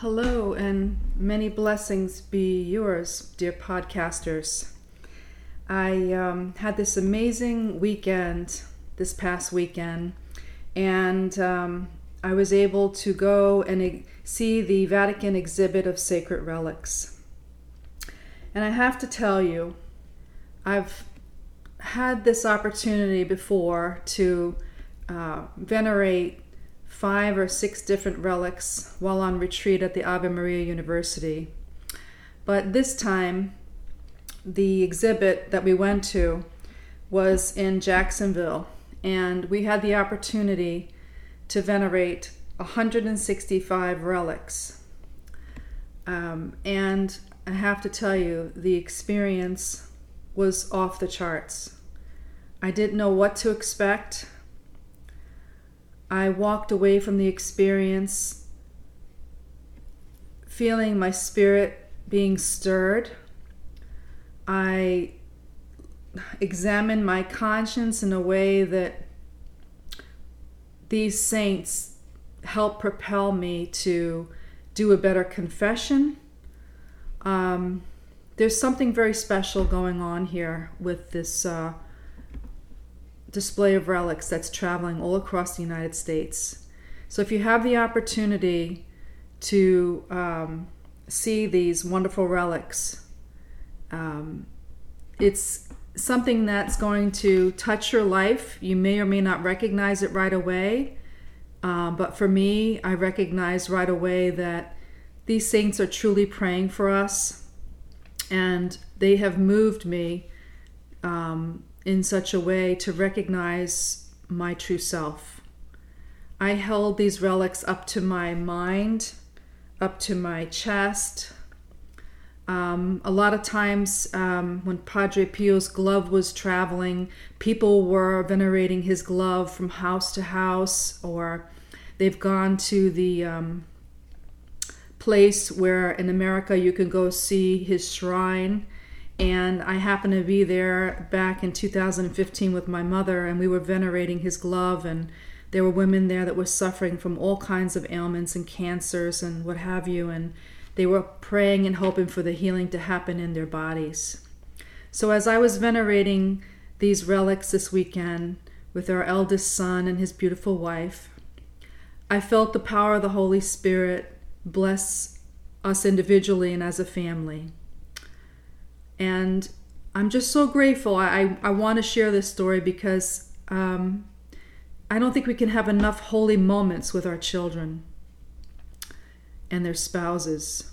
Hello, and many blessings be yours, dear podcasters. I um, had this amazing weekend this past weekend, and um, I was able to go and see the Vatican exhibit of sacred relics. And I have to tell you, I've had this opportunity before to uh, venerate five or six different relics while on retreat at the Ave Maria University. But this time, the exhibit that we went to was in Jacksonville, and we had the opportunity to venerate 165 relics. Um, and I have to tell you, the experience was off the charts. I didn't know what to expect. I walked away from the experience feeling my spirit being stirred. I examined my conscience in a way that these saints help propel me to do a better confession. Um, there's something very special going on here with this uh, display of relics that's traveling all across the United States. So if you have the opportunity to um, see these wonderful relics, um, it's something that's going to touch your life. You may or may not recognize it right away. Um, but for me, I recognize right away that these saints are truly praying for us and they have moved me um, in such a way to recognize my true self. I held these relics up to my mind, up to my chest. Um, a lot of times, um, when Padre Pio's glove was traveling, people were venerating his glove from house to house, or they've gone to the um, place where in America you can go see his shrine and I happened to be there back in 2015 with my mother, and we were venerating his glove, and there were women there that were suffering from all kinds of ailments and cancers and what have you, and they were praying and hoping for the healing to happen in their bodies. So as I was venerating these relics this weekend with our eldest son and his beautiful wife, I felt the power of the Holy Spirit bless us individually and as a family. And I'm just so grateful. I, I want to share this story because um, I don't think we can have enough holy moments with our children and their spouses.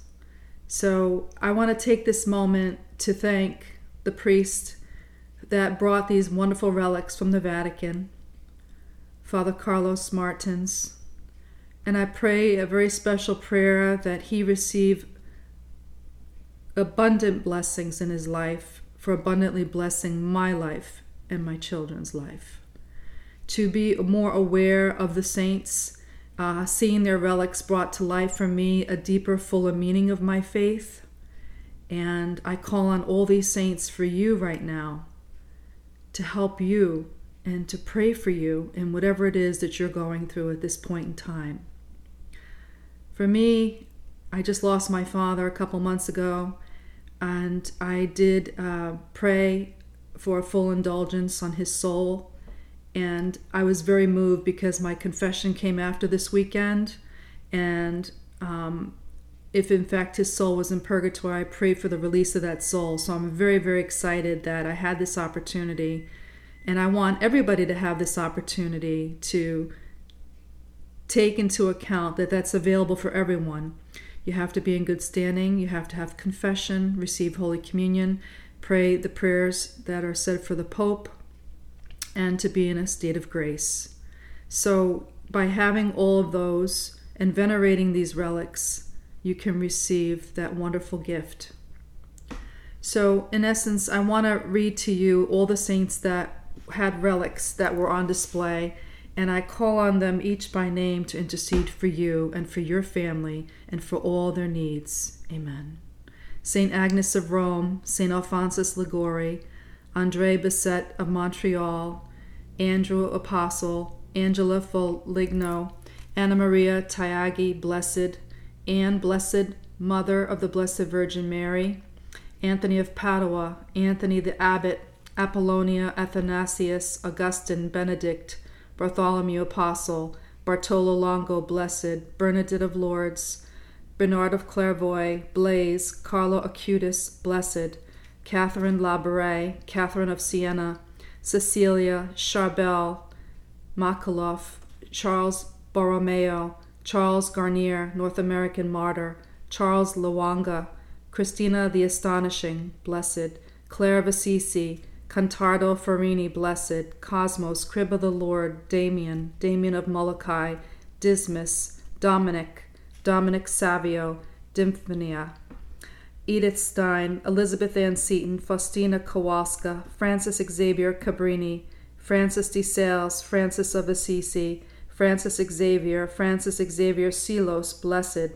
So I want to take this moment to thank the priest that brought these wonderful relics from the Vatican, Father Carlos Martins. And I pray a very special prayer that he receive abundant blessings in his life for abundantly blessing my life and my children's life. To be more aware of the saints, uh, seeing their relics brought to life for me a deeper, fuller meaning of my faith. And I call on all these saints for you right now to help you and to pray for you in whatever it is that you're going through at this point in time. For me, I just lost my father a couple months ago, and I did uh, pray for a full indulgence on his soul. And I was very moved because my confession came after this weekend. And um, if in fact his soul was in purgatory, I prayed for the release of that soul. So I'm very, very excited that I had this opportunity. And I want everybody to have this opportunity to take into account that that's available for everyone. You have to be in good standing. You have to have confession, receive Holy Communion, pray the prayers that are said for the Pope, and to be in a state of grace. So, by having all of those and venerating these relics, you can receive that wonderful gift. So, in essence, I want to read to you all the saints that had relics that were on display and I call on them each by name to intercede for you and for your family and for all their needs. Amen. St. Agnes of Rome, St. Alphonsus Liguori, Andre Bessette of Montreal, Andrew Apostle, Angela Foligno, Anna Maria Taigi Blessed, Anne, Blessed Mother of the Blessed Virgin Mary, Anthony of Padua, Anthony the Abbot, Apollonia, Athanasius, Augustine, Benedict, Bartholomew Apostle, Bartolo Longo, Blessed, Bernadette of Lourdes, Bernard of Clairvaux, Blaise, Carlo Acutis, Blessed, Catherine Laboure, Catherine of Siena, Cecilia, Charbel, Makhlouf, Charles Borromeo, Charles Garnier, North American martyr, Charles Lwanga, Christina the Astonishing, Blessed, Clare of Assisi, Contardo Ferrini, Blessed, Cosmas, Crib of the Lord, Damien, Damien of Molokai, Dismas, Dominic, Dominic Savio, Dymphonia, Edith Stein, Elizabeth Ann Seton, Faustina Kowalska, Frances Xavier Cabrini, Francis de Sales, Francis of Assisi, Francis Xavier, Francis Xavier Seelos, Blessed,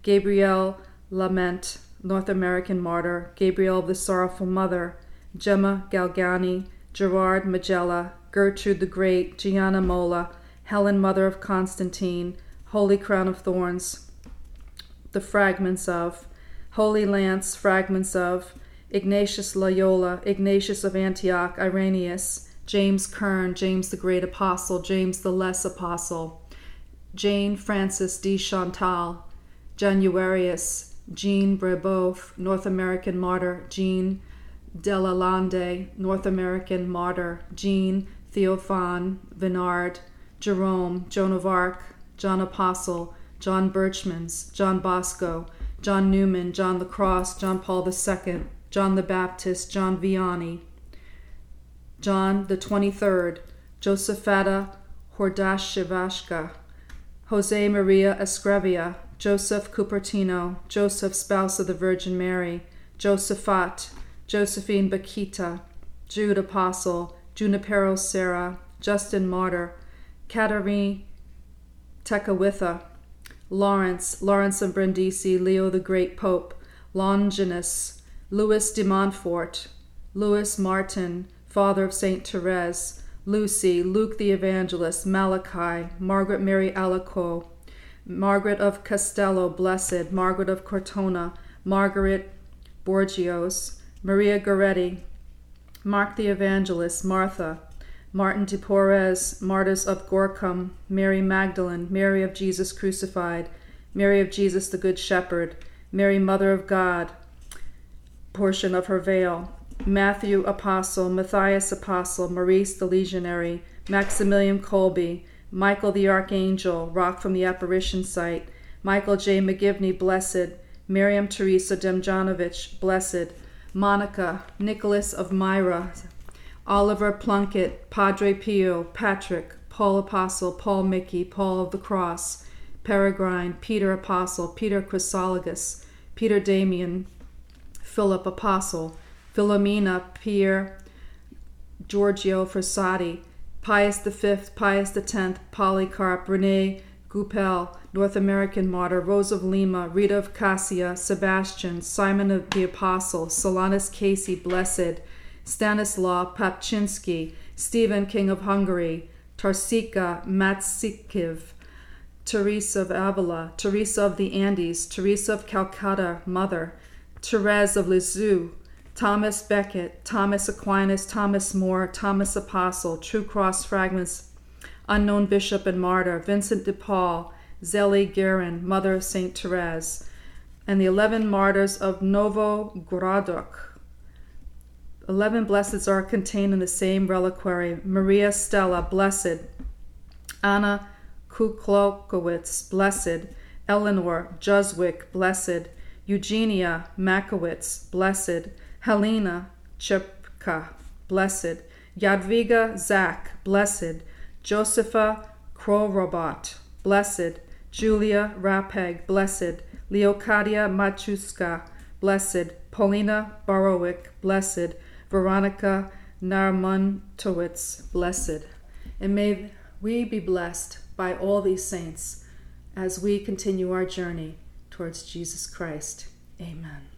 Gabriel Lalemant, North American martyr, Gabriel the Sorrowful Mother, Gemma Galgani, Gerard Majella, Gertrude the Great, Gianna Molla, Helen Mother of Constantine, Holy Crown of Thorns, the fragments of, Holy Lance, fragments of, Ignatius Loyola, Ignatius of Antioch, Irenaeus, James Kern, James the Great Apostle, James the Less Apostle, Jane Frances de Chantal, Januarius, Jean Brebeuf, North American martyr, Jean Delalande, North American martyr, Jean Theophane Venard, Jerome, Joan of Arc, John Apostle, John Berchmans, John Bosco, John Newman, John the Cross, John Paul II, John the Baptist, John Vianney, John the 23rd, Josaphata Hordashevska, Jose Maria Escriva, Joseph Cupertino, Joseph, spouse of the Virgin Mary, Josaphat, Josephine Bakhita, Jude Apostle, Junipero Serra, Justin Martyr, Kateri Tekakwitha, Lawrence, Lawrence of Brindisi, Leo the Great Pope, Longinus, Louis de Montfort, Louis Martin, father of Saint Therese, Lucy, Luke the Evangelist, Malachi, Margaret Mary Alacoque, Margaret of Castello, Blessed, Margaret of Cortona, Margaret Bourgeoys, Maria Goretti, Mark the Evangelist, Martha, Martin de Porres, Martyrs of Gorcum, Mary Magdalene, Mary of Jesus Crucified, Mary of Jesus the Good Shepherd, Mary Mother of God, portion of her veil, Matthew Apostle, Matthias Apostle, Maurice the Legionary, Maximilian Kolbe, Michael the Archangel, rock from the apparition site, Michael J. McGivney, blessed, Miriam Teresa Demjanovich, blessed, Monica, Nicholas of Myra, Oliver Plunkett, Padre Pio, Patrick, Paul Apostle, Paul Miki, Paul of the Cross, Peregrine, Peter Apostle, Peter Chrysologus, Peter Damian, Philip Apostle, Philomena, Pier, Giorgio Frassati, Pius V, Pius X, Polycarp, Rene Goupil, North American martyr, Rose of Lima, Rita of Cascia, Sebastian, Simon of the Apostle, Solanus Casey, Blessed, Stanislaw Papczynski, Stephen, King of Hungary, Tarsykia Matskiv, Teresa of Avila, Teresa of the Andes, Teresa of Calcutta, Mother, Therese of Lisieux, Thomas Becket, Thomas Aquinas, Thomas More, Thomas Apostle, True Cross Fragments, Unknown Bishop and Martyr, Vincent de Paul, Zélie Guerin, Mother of Saint Therese, and the eleven martyrs of Nowogródek. Eleven blesseds are contained in the same reliquary Maria Stella, blessed, Anna Kuklokowicz, blessed, Eleanor Juswick, blessed, Eugenia Makowitz, blessed, Helena Chepka, blessed, Jadwiga Zak, blessed, Josepha Krorobot, blessed, Julia Rapeg, blessed, Leocadia Machuska, blessed, Paulina Borowik, blessed, Veronica Narmontowicz, blessed. And may we be blessed by all these saints as we continue our journey towards Jesus Christ. Amen.